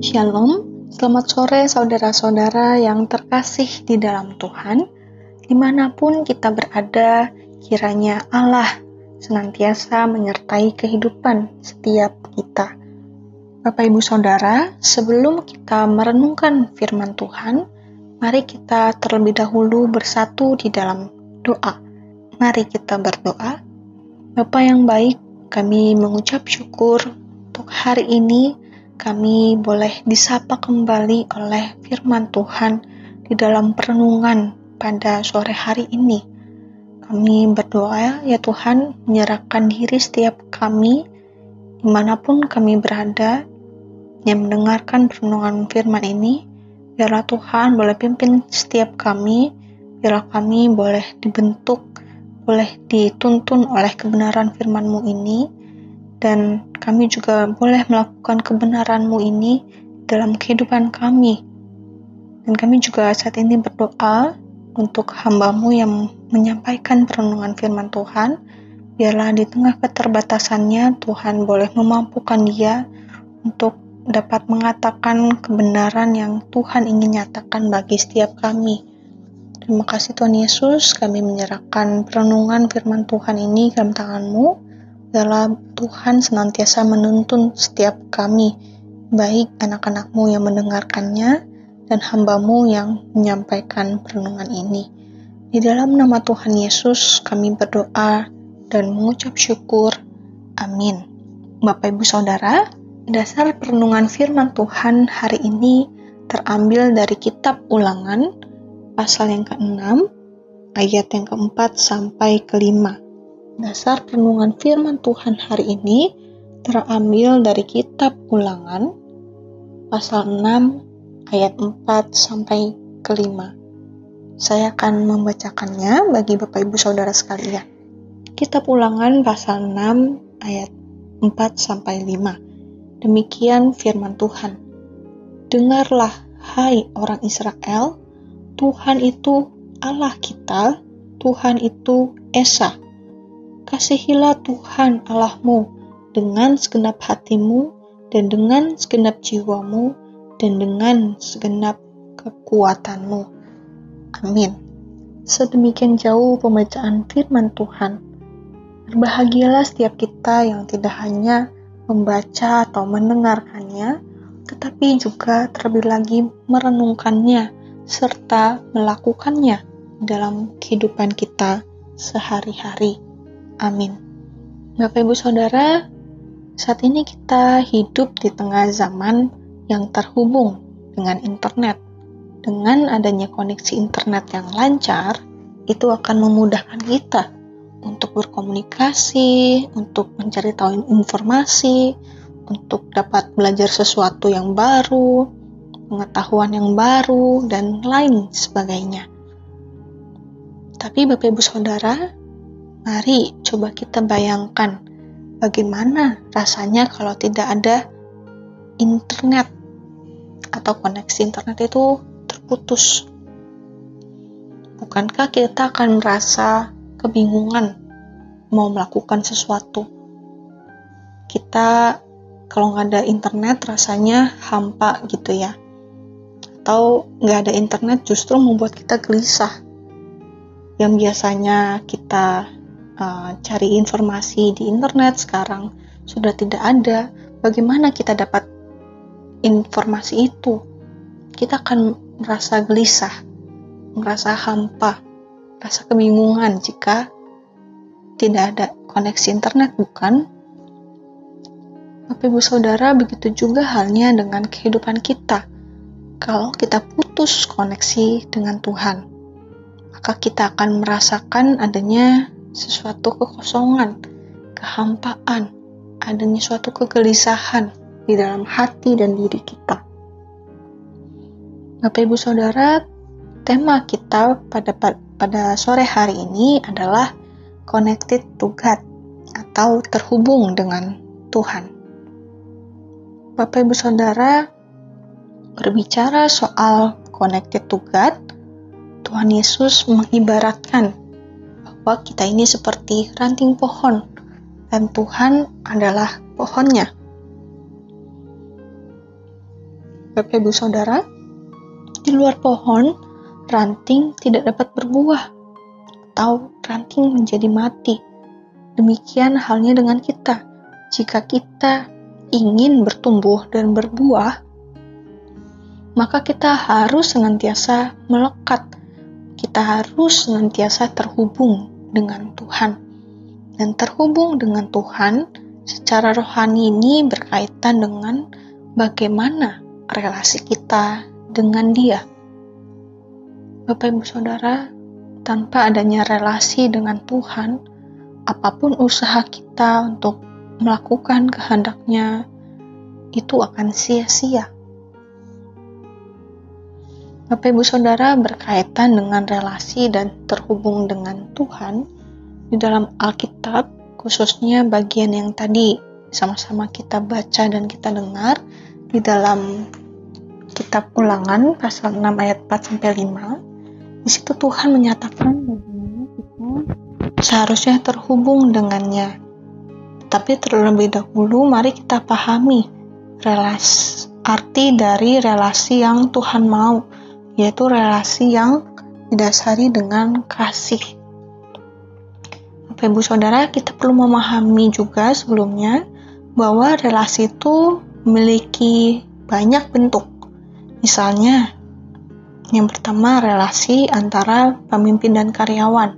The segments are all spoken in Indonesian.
Shalom, selamat sore saudara-saudara yang terkasih di dalam Tuhan. Di mana pun kita berada, kiranya Allah senantiasa menyertai kehidupan setiap kita. Bapak Ibu Saudara, sebelum kita merenungkan firman Tuhan, mari kita terlebih dahulu bersatu di dalam doa. Mari kita berdoa. Bapak yang baik, kami mengucap syukur untuk hari ini kami boleh disapa kembali oleh firman Tuhan di dalam perenungan pada sore hari ini. Kami berdoa ya Tuhan menyerahkan diri setiap kami di mana pun kami berada yang mendengarkan perenungan firman ini biarlah Tuhan boleh pimpin setiap kami biarlah kami boleh dibentuk boleh dituntun oleh kebenaran firman-Mu ini, dan kami juga boleh melakukan kebenaran-Mu ini dalam kehidupan kami. Dan kami juga saat ini berdoa untuk hamba-Mu yang menyampaikan perenungan firman Tuhan, biarlah di tengah keterbatasannya Tuhan boleh memampukan dia untuk dapat mengatakan kebenaran yang Tuhan ingin nyatakan bagi setiap kami. Terima kasih Tuhan Yesus, kami menyerahkan perenungan firman Tuhan ini dalam tangan-Mu. Dalam Tuhan senantiasa menuntun setiap kami, baik anak-anak-Mu yang mendengarkannya dan hamba-Mu yang menyampaikan perenungan ini. Di dalam nama Tuhan Yesus kami berdoa dan mengucap syukur. Amin. Bapak Ibu Saudara, dasar perenungan firman Tuhan hari ini terambil dari kitab ulangan pasal yang ke-6, ayat yang keempat sampai kelima. Dasar renungan firman Tuhan hari ini terambil dari kitab ulangan, pasal 6, ayat 4 sampai kelima. Saya akan membacakannya bagi Bapak Ibu Saudara sekalian. Kitab ulangan pasal 6, ayat 4 sampai 5. Demikian firman Tuhan. Dengarlah, hai orang Israel, Tuhan itu Allah kita, Tuhan itu Esa. Kasihilah Tuhan Allahmu dengan segenap hatimu dan dengan segenap jiwamu dan dengan segenap kekuatanmu. Amin. Sedemikian jauh pembacaan firman Tuhan. Berbahagialah setiap kita yang tidak hanya membaca atau mendengarkannya, tetapi juga terlebih lagi merenungkannya serta melakukannya dalam kehidupan kita sehari-hari. Amin. Bapak, ibu, saudara, saat ini kita hidup di tengah zaman yang terhubung dengan internet. Dengan adanya koneksi internet yang lancar, itu akan memudahkan kita untuk berkomunikasi, untuk mencari tahu informasi, untuk dapat belajar sesuatu yang baru, pengetahuan yang baru, dan lain sebagainya. Tapi Bapak Ibu Saudara, mari coba kita bayangkan bagaimana rasanya kalau tidak ada internet atau koneksi internet itu terputus. Bukankah kita akan merasa kebingungan mau melakukan sesuatu? Kita kalau nggak ada internet rasanya hampa gitu ya atau nggak ada internet justru membuat kita gelisah. Yang biasanya kita uh, cari informasi di internet sekarang sudah tidak ada. Bagaimana kita dapat informasi itu? Kita akan merasa gelisah, merasa hampa, rasa kebingungan jika tidak ada koneksi internet, bukan? Bapak Ibu Saudara, begitu juga halnya dengan kehidupan kita kalau kita putus koneksi dengan Tuhan, maka kita akan merasakan adanya sesuatu kekosongan, kehampaan, adanya suatu kegelisahan di dalam hati dan diri kita. Bapak Ibu Saudara, tema kita pada pada sore hari ini adalah connected to God atau terhubung dengan Tuhan. Bapak Ibu Saudara, berbicara soal connected to God, Tuhan Yesus mengibaratkan bahwa kita ini seperti ranting pohon dan Tuhan adalah pohonnya. Bapak Ibu Saudara, di luar pohon, ranting tidak dapat berbuah, atau ranting menjadi mati. Demikian halnya dengan kita. Jika kita ingin bertumbuh dan berbuah, maka kita harus senantiasa melekat. Kita harus senantiasa terhubung dengan Tuhan. Dan terhubung dengan Tuhan secara rohani ini berkaitan dengan bagaimana relasi kita dengan Dia. Bapak Ibu Saudara, tanpa adanya relasi dengan Tuhan, apa pun usaha kita untuk melakukan kehendaknya itu akan sia-sia. Bapak Ibu Saudara berkaitan dengan relasi dan terhubung dengan Tuhan di dalam Alkitab, khususnya bagian yang tadi sama-sama kita baca dan kita dengar di dalam kitab Ulangan pasal 6 ayat 4 sampai 5. Di situ Tuhan menyatakan bagaimana kita seharusnya terhubung dengannya. Tapi terlebih dahulu mari kita pahami relasi arti dari relasi yang Tuhan mau yaitu relasi yang didasari dengan kasih. Bapak Ibu Saudara, kita perlu memahami juga sebelumnya bahwa relasi itu memiliki banyak bentuk. Misalnya, yang pertama relasi antara pemimpin dan karyawan.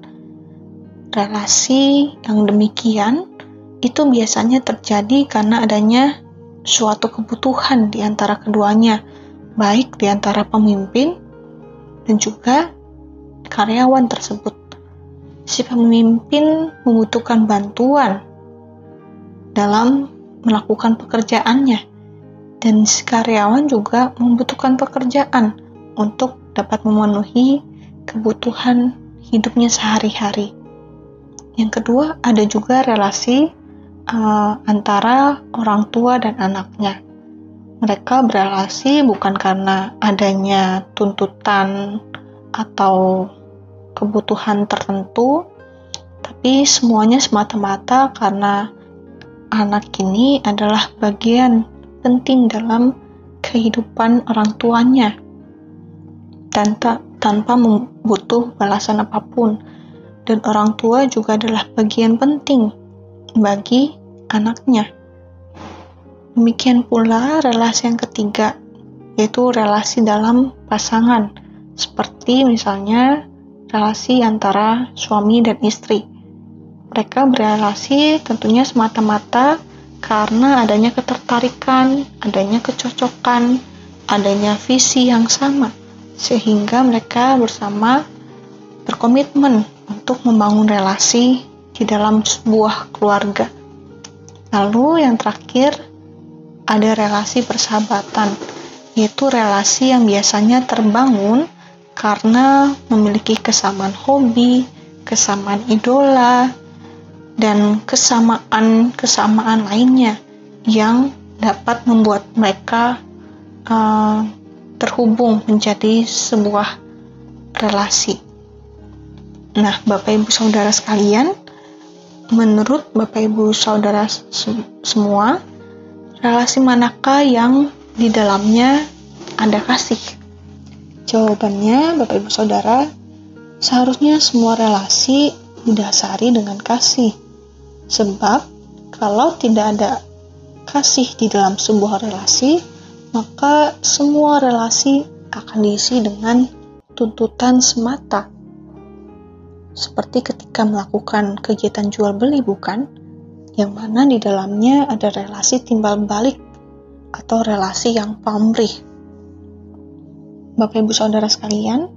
Relasi yang demikian itu biasanya terjadi karena adanya suatu kebutuhan di antara keduanya, baik di antara pemimpin dan juga karyawan tersebut. Si pemimpin membutuhkan bantuan dalam melakukan pekerjaannya, dan si karyawan juga membutuhkan pekerjaan untuk dapat memenuhi kebutuhan hidupnya sehari-hari. Yang kedua, ada juga relasi uh, antara orang tua dan anaknya mereka berelasi bukan karena adanya tuntutan atau kebutuhan tertentu, tapi semuanya semata-mata karena anak ini adalah bagian penting dalam kehidupan orang tuanya dan tak tanpa membutuh balasan apa pun. Dan orang tua juga adalah bagian penting bagi anaknya. Demikian pula relasi yang ketiga, yaitu relasi dalam pasangan, seperti misalnya relasi antara suami dan istri. Mereka berelasi tentunya semata-mata karena adanya ketertarikan, adanya kecocokan, adanya visi yang sama, sehingga mereka bersama berkomitmen untuk membangun relasi di dalam sebuah keluarga. Lalu, yang terakhir, ada relasi persahabatan, yaitu relasi yang biasanya terbangun karena memiliki kesamaan hobi, kesamaan idola, dan kesamaan-kesamaan lainnya yang dapat membuat mereka uh, terhubung menjadi sebuah relasi. Nah, Bapak Ibu Saudara sekalian, menurut Bapak Ibu Saudara semua, relasi manakah yang di dalamnya ada kasih? Jawabannya, Bapak Ibu Saudara, seharusnya semua relasi didasari dengan kasih. Sebab, kalau tidak ada kasih di dalam sebuah relasi, maka semua relasi akan diisi dengan tuntutan semata. Seperti ketika melakukan kegiatan jual beli, bukan? Yang mana di dalamnya ada relasi timbal balik atau relasi yang pamrih. Bapak Ibu Saudara sekalian,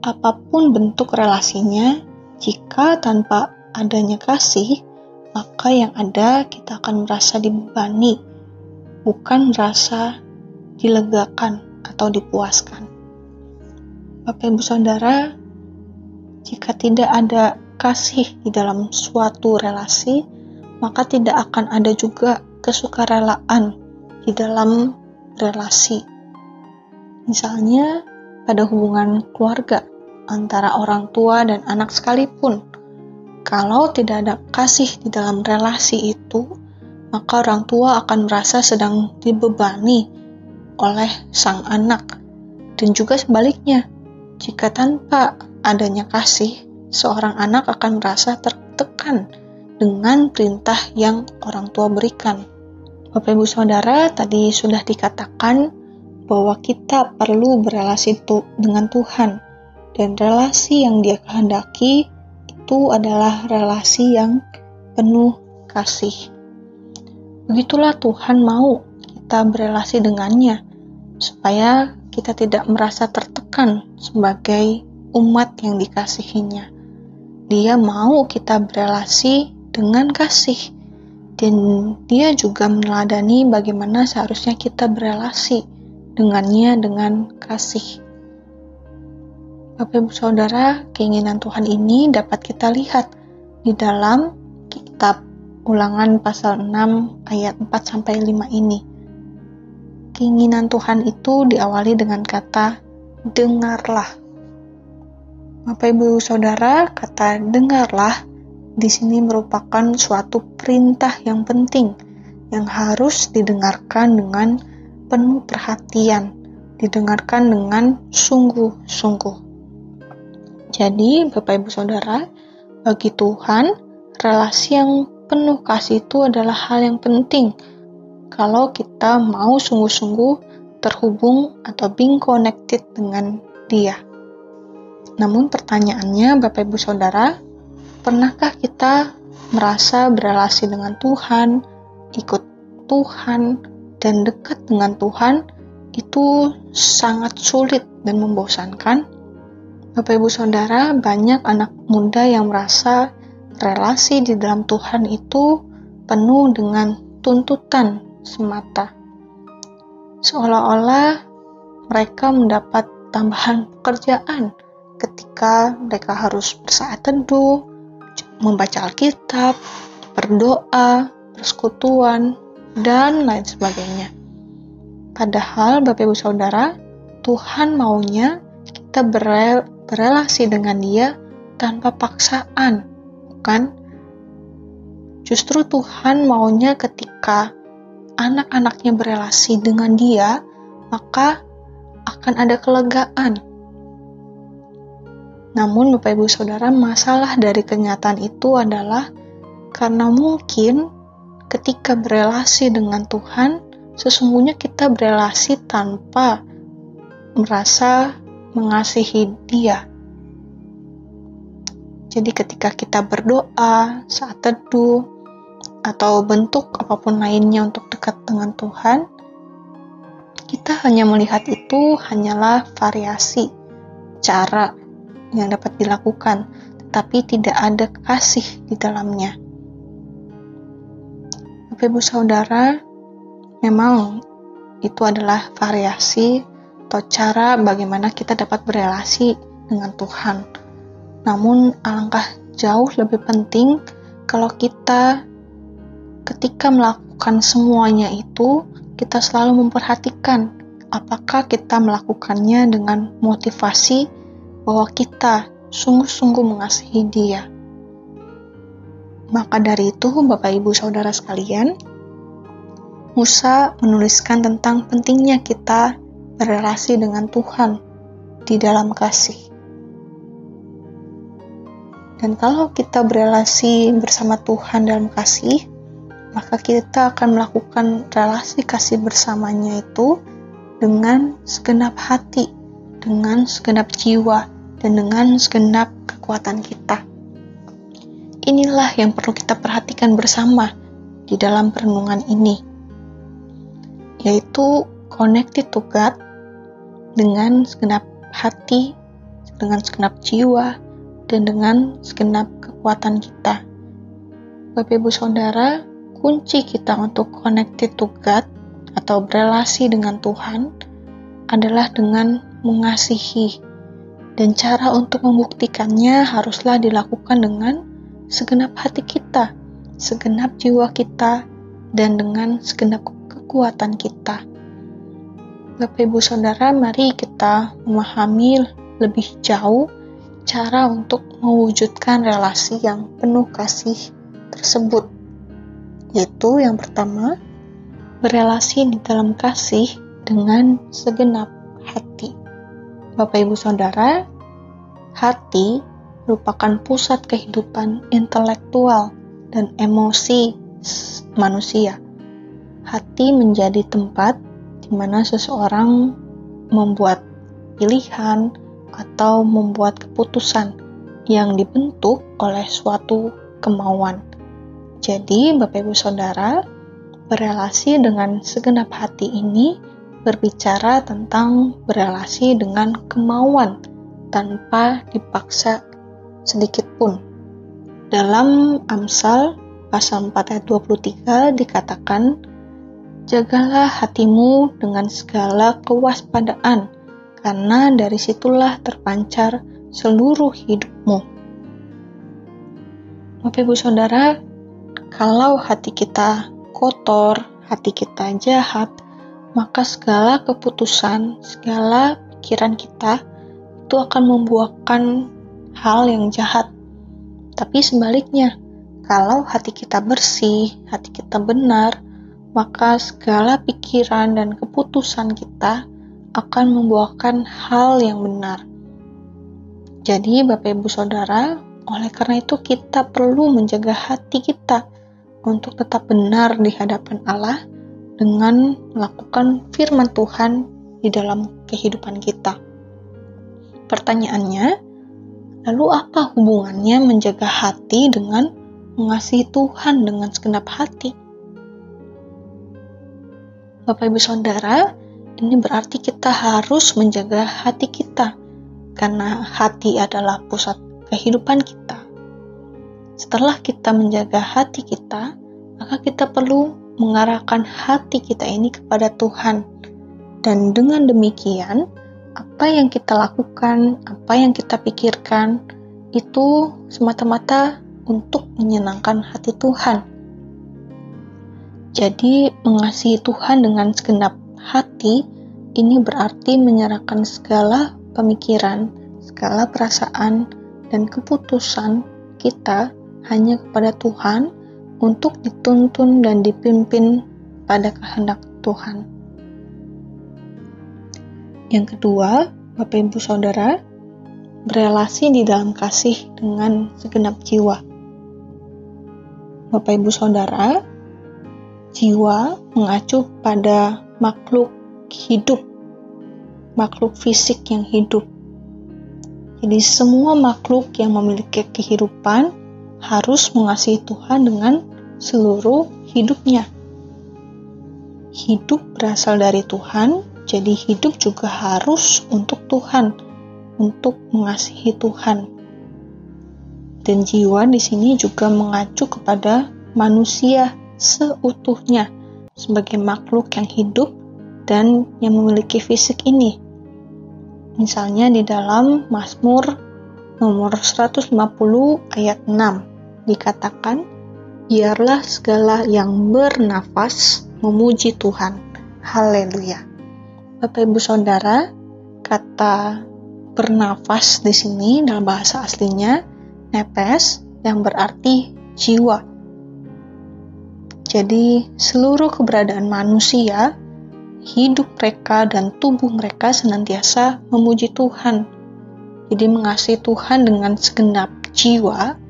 apa pun bentuk relasinya, jika tanpa adanya kasih, maka yang ada kita akan merasa dibebani, bukan merasa dilegakan atau dipuaskan. Bapak Ibu Saudara, jika tidak ada kasih di dalam suatu relasi, maka tidak akan ada juga kesukarelaan di dalam relasi. Misalnya, pada hubungan keluarga antara orang tua dan anak sekalipun, kalau tidak ada kasih di dalam relasi itu, maka orang tua akan merasa sedang dibebani oleh sang anak, dan juga sebaliknya, jika tanpa adanya kasih, seorang anak akan merasa tertekan dengan perintah yang orang tua berikan. Bapak Ibu Saudara, tadi sudah dikatakan bahwa kita perlu berelasi dengan Tuhan dan relasi yang Dia kehendaki itu adalah relasi yang penuh kasih. Begitulah Tuhan mau kita berelasi dengannya supaya kita tidak merasa tertekan sebagai umat yang dikasihinya. Dia mau kita berelasi dengan kasih dan dia juga meneladani bagaimana seharusnya kita berelasi dengannya dengan kasih. Bapak Ibu Saudara, keinginan Tuhan ini dapat kita lihat di dalam kitab Ulangan pasal 6 ayat 4 sampai 5 ini. Keinginan Tuhan itu diawali dengan kata dengarlah. Bapak Ibu Saudara, kata dengarlah di sini merupakan suatu perintah yang penting yang harus didengarkan dengan penuh perhatian, didengarkan dengan sungguh-sungguh. Jadi, Bapak Ibu Saudara, bagi Tuhan, relasi yang penuh kasih itu adalah hal yang penting kalau kita mau sungguh-sungguh terhubung atau being connected dengan Dia. Namun pertanyaannya, Bapak Ibu Saudara, pernahkah kita merasa berrelasi dengan Tuhan, ikut Tuhan, dan dekat dengan Tuhan itu sangat sulit dan membosankan. Bapak Ibu Saudara, banyak anak muda yang merasa relasi di dalam Tuhan itu penuh dengan tuntutan semata. Seolah-olah mereka mendapat tambahan pekerjaan ketika mereka harus bersaat teduh, membaca Alkitab, berdoa, persekutuan, dan lain sebagainya. Padahal Bapak Ibu Saudara, Tuhan maunya kita berel berelasi dengan dia tanpa paksaan, bukan? Justru Tuhan maunya ketika anak-anaknya berelasi dengan dia, maka akan ada kelegaan. Namun Bapak Ibu Saudara, masalah dari kenyataan itu adalah karena mungkin ketika berelasi dengan Tuhan, sesungguhnya kita berelasi tanpa merasa mengasihi Dia. Jadi, ketika kita berdoa saat teduh atau bentuk apa pun lainnya untuk dekat dengan Tuhan, kita hanya melihat itu hanyalah variasi cara yang dapat dilakukan, tetapi tidak ada kasih di dalamnya. Bapak Ibu Saudara, memang itu adalah variasi atau cara bagaimana kita dapat berelasi dengan Tuhan. Namun alangkah jauh lebih penting kalau kita ketika melakukan semuanya itu kita selalu memperhatikan apakah kita melakukannya dengan motivasi bahwa kita sungguh-sungguh mengasihi Dia. Maka dari itu, Bapak Ibu Saudara sekalian, Musa menuliskan tentang pentingnya kita berrelasi dengan Tuhan di dalam kasih. Dan kalau kita berrelasi bersama Tuhan dalam kasih, maka kita akan melakukan relasi kasih bersamanya itu dengan segenap hati, dengan segenap jiwa, dan dengan segenap kekuatan kita. Inilah yang perlu kita perhatikan bersama di dalam perenungan ini, yaitu connected to God dengan segenap hati, dengan segenap jiwa, dan dengan segenap kekuatan kita. Bapak Ibu Saudara, kunci kita untuk connected to God atau berelasi dengan Tuhan adalah dengan mengasihi. Dan cara untuk membuktikannya haruslah dilakukan dengan segenap hati kita, segenap jiwa kita, dan dengan segenap kekuatan kita. Bapak Ibu Saudara, mari kita memahami lebih jauh cara untuk mewujudkan relasi yang penuh kasih tersebut. Yaitu yang pertama, berelasi di dalam kasih dengan segenap hati. Bapak, ibu, saudara, hati merupakan pusat kehidupan intelektual dan emosi manusia. Hati menjadi tempat di mana seseorang membuat pilihan atau membuat keputusan yang dibentuk oleh suatu kemauan. Jadi, Bapak Ibu Saudara, berelasi dengan segenap hati ini berbicara tentang berelasi dengan kemauan tanpa dipaksa sedikit pun. Dalam Amsal pasal 4 ayat 23 dikatakan, Jagalah hatimu dengan segala kewaspadaan, karena dari situlah terpancar seluruh hidupmu. Bapak Ibu Saudara, kalau hati kita kotor, hati kita jahat, maka segala keputusan, segala pikiran kita itu akan membuahkan hal yang jahat. Tapi sebaliknya, kalau hati kita bersih, hati kita benar, maka segala pikiran dan keputusan kita akan membuahkan hal yang benar. Jadi, Bapak Ibu Saudara, oleh karena itu kita perlu menjaga hati kita untuk tetap benar di hadapan Allah dengan melakukan firman Tuhan di dalam kehidupan kita. Pertanyaannya, lalu apa hubungannya menjaga hati dengan mengasihi Tuhan dengan segenap hati? Bapak Ibu Saudara, ini berarti kita harus menjaga hati kita karena hati adalah pusat kehidupan kita. Setelah kita menjaga hati kita, maka kita perlu mengarahkan hati kita ini kepada Tuhan. Dan dengan demikian, apa yang kita lakukan, apa yang kita pikirkan, itu semata-mata untuk menyenangkan hati Tuhan. Jadi, mengasihi Tuhan dengan segenap hati ini berarti menyerahkan segala pemikiran, segala perasaan, dan keputusan kita hanya kepada Tuhan untuk dituntun dan dipimpin pada kehendak Tuhan. Yang kedua, Bapak Ibu Saudara, berelasi di dalam kasih dengan segenap jiwa. Bapak Ibu Saudara, jiwa mengacu pada makhluk hidup, makhluk fisik yang hidup. Jadi semua makhluk yang memiliki kehidupan harus mengasihi Tuhan dengan seluruh hidupnya. Hidup berasal dari Tuhan, jadi hidup juga harus untuk Tuhan, untuk mengasihi Tuhan. Dan jiwa di sini juga mengacu kepada manusia seutuhnya sebagai makhluk yang hidup dan yang memiliki fisik ini. Misalnya di dalam Mazmur nomor 150 ayat 6 dikatakan biarlah segala yang bernafas memuji Tuhan. Haleluya. Bapak Ibu Saudara, kata bernafas di sini dalam bahasa aslinya nepes yang berarti jiwa. Jadi seluruh keberadaan manusia, hidup mereka dan tubuh mereka senantiasa memuji Tuhan. Jadi mengasihi Tuhan dengan segenap jiwa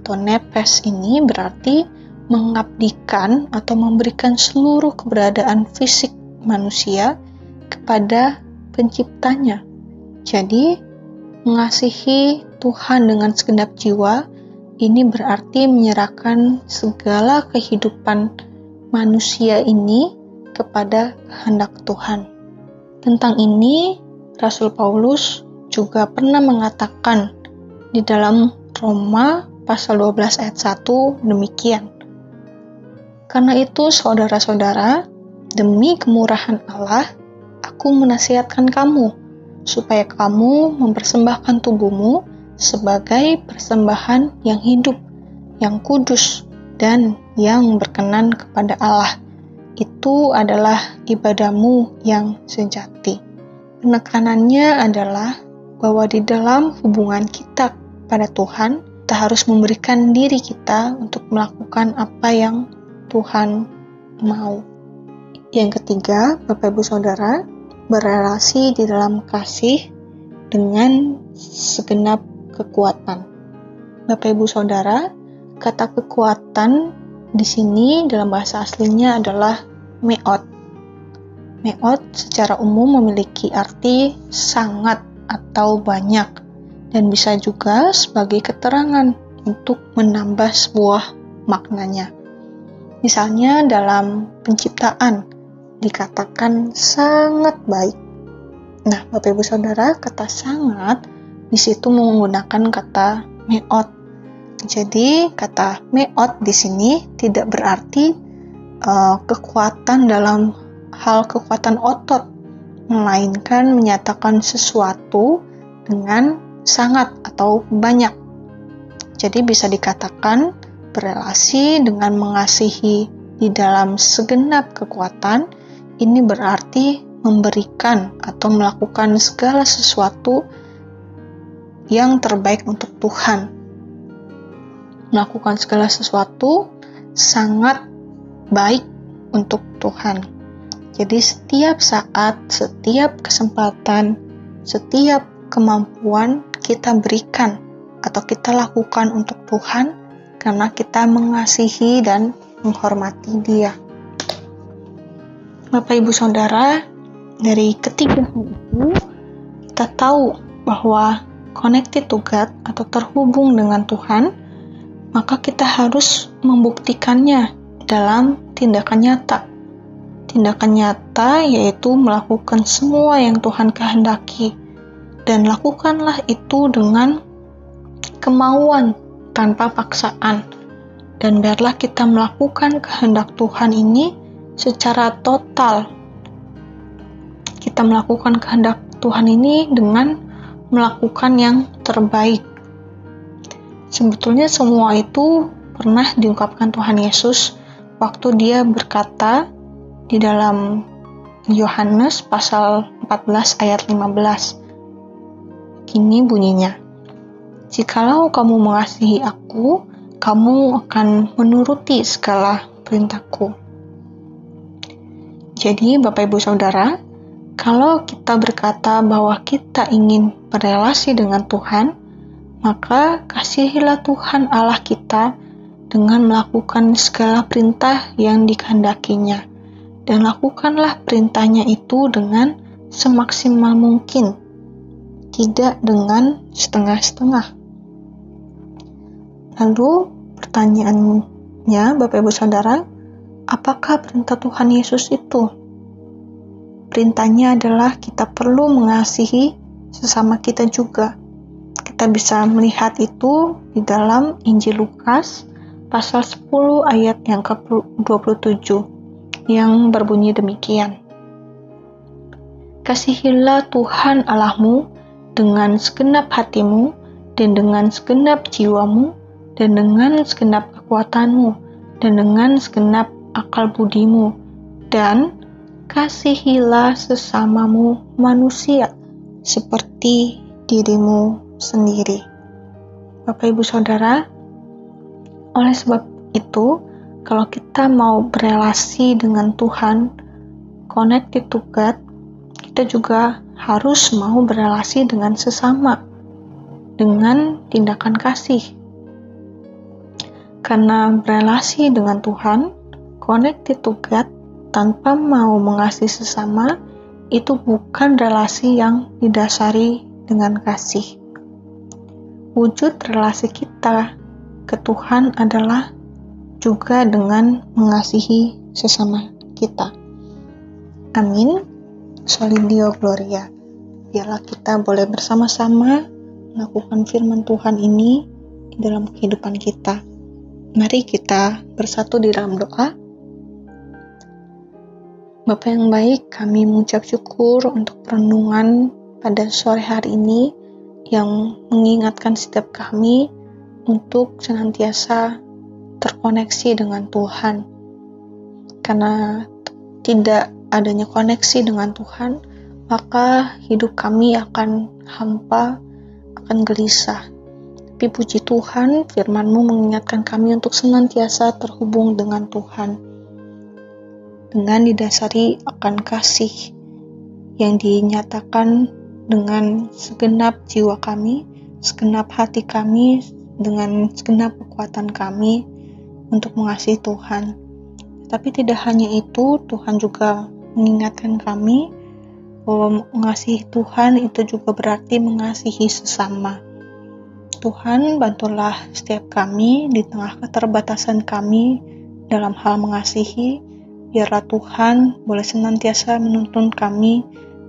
atau nepes ini berarti mengabdikan atau memberikan seluruh keberadaan fisik manusia kepada penciptanya. Jadi, mengasihi Tuhan dengan segenap jiwa ini berarti menyerahkan segala kehidupan manusia ini kepada kehendak Tuhan. Tentang ini, Rasul Paulus juga pernah mengatakan di dalam Roma pasal 12 ayat 1 demikian. Karena itu saudara-saudara, demi kemurahan Allah, aku menasihatkan kamu supaya kamu mempersembahkan tubuhmu sebagai persembahan yang hidup, yang kudus, dan yang berkenan kepada Allah. Itu adalah ibadahmu yang sejati. Penekanannya adalah bahwa di dalam hubungan kita pada Tuhan, kita harus memberikan diri kita untuk melakukan apa yang Tuhan mau. Yang ketiga, Bapak Ibu Saudara, berrelasi di dalam kasih dengan segenap kekuatan. Bapak Ibu Saudara, kata kekuatan di sini dalam bahasa aslinya adalah meot. Meot secara umum memiliki arti sangat atau banyak dan bisa juga sebagai keterangan untuk menambah sebuah maknanya. Misalnya dalam penciptaan dikatakan sangat baik. Nah, Bapak Ibu Saudara, kata sangat di situ menggunakan kata meot jadi kata meot di sini tidak berarti uh, kekuatan dalam hal kekuatan otot, melainkan menyatakan sesuatu dengan sangat atau banyak. Jadi bisa dikatakan berelasi dengan mengasihi di dalam segenap kekuatan ini berarti memberikan atau melakukan segala sesuatu yang terbaik untuk Tuhan melakukan segala sesuatu sangat baik untuk Tuhan. Jadi, setiap saat, setiap kesempatan, setiap kemampuan kita berikan atau kita lakukan untuk Tuhan karena kita mengasihi dan menghormati Dia. Bapak, ibu, saudara, dari ketiga hal itu, kita tahu bahwa connected to God atau terhubung dengan Tuhan maka kita harus membuktikannya dalam tindakan nyata. Tindakan nyata yaitu melakukan semua yang Tuhan kehendaki, dan lakukanlah itu dengan kemauan tanpa paksaan. Dan biarlah kita melakukan kehendak Tuhan ini secara total. Kita melakukan kehendak Tuhan ini dengan melakukan yang terbaik Sebetulnya semua itu pernah diungkapkan Tuhan Yesus waktu dia berkata di dalam Yohanes pasal 14 ayat 15. Gini bunyinya. Jikalau kamu mengasihi aku, kamu akan menuruti segala perintahku. Jadi Bapak Ibu Saudara, kalau kita berkata bahwa kita ingin berrelasi dengan Tuhan, maka kasihilah Tuhan Allah kita dengan melakukan segala perintah yang dikehendakinya, dan lakukanlah perintahnya itu dengan semaksimal mungkin, tidak dengan setengah-setengah. Lalu pertanyaannya, Bapak Ibu Saudara, apakah perintah Tuhan Yesus itu? Perintahnya adalah kita perlu mengasihi sesama kita juga kita bisa melihat itu di dalam Injil Lukas pasal 10 ayat yang ke-27 yang berbunyi demikian. Kasihilah Tuhan Allahmu dengan segenap hatimu dan dengan segenap jiwamu dan dengan segenap kekuatanmu dan dengan segenap akal budimu dan kasihilah sesamamu manusia seperti dirimu sendiri. Bapak, ibu, saudara, oleh sebab itu, kalau kita mau berelasi dengan Tuhan, connected to God, kita juga harus mau berelasi dengan sesama, dengan tindakan kasih. Karena berelasi dengan Tuhan, connected to God, tanpa mau mengasihi sesama, itu bukan relasi yang didasari dengan kasih wujud relasi kita ke Tuhan adalah juga dengan mengasihi sesama kita. Amin. Solidio Gloria. Biarlah kita boleh bersama-sama melakukan firman Tuhan ini dalam kehidupan kita. Mari kita bersatu di dalam doa. Bapak yang baik, kami mengucap syukur untuk perenungan pada sore hari ini yang mengingatkan setiap kami untuk senantiasa terkoneksi dengan Tuhan. Karena tidak adanya koneksi dengan Tuhan, maka hidup kami akan hampa, akan gelisah. Tapi puji Tuhan, firman-Mu mengingatkan kami untuk senantiasa terhubung dengan Tuhan. dengan didasari akan kasih yang dinyatakan dengan segenap jiwa kami, segenap hati kami, dengan segenap kekuatan kami untuk mengasihi Tuhan. Tapi tidak hanya itu, Tuhan juga mengingatkan kami bahwa mengasihi Tuhan itu juga berarti mengasihi sesama. Tuhan, bantulah setiap kami di tengah keterbatasan kami dalam hal mengasihi, biarlah Tuhan boleh senantiasa menuntun kami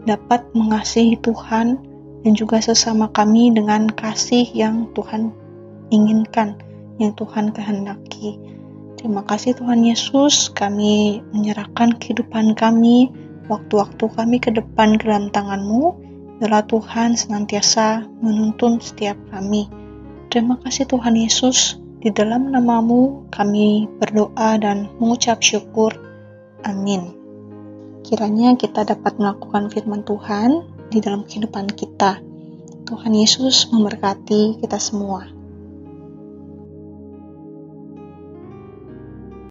dapat mengasihi Tuhan dan juga sesama kami dengan kasih yang Tuhan inginkan, yang Tuhan kehendaki. Terima kasih Tuhan Yesus, kami menyerahkan kehidupan kami, waktu-waktu kami ke depan ke dalam tangan-Mu, biarlah Tuhan senantiasa menuntun setiap kami. Terima kasih Tuhan Yesus, di dalam namamu kami berdoa dan mengucap syukur. Amin. Kiranya kita dapat melakukan firman Tuhan di dalam kehidupan kita. Tuhan Yesus memberkati kita semua.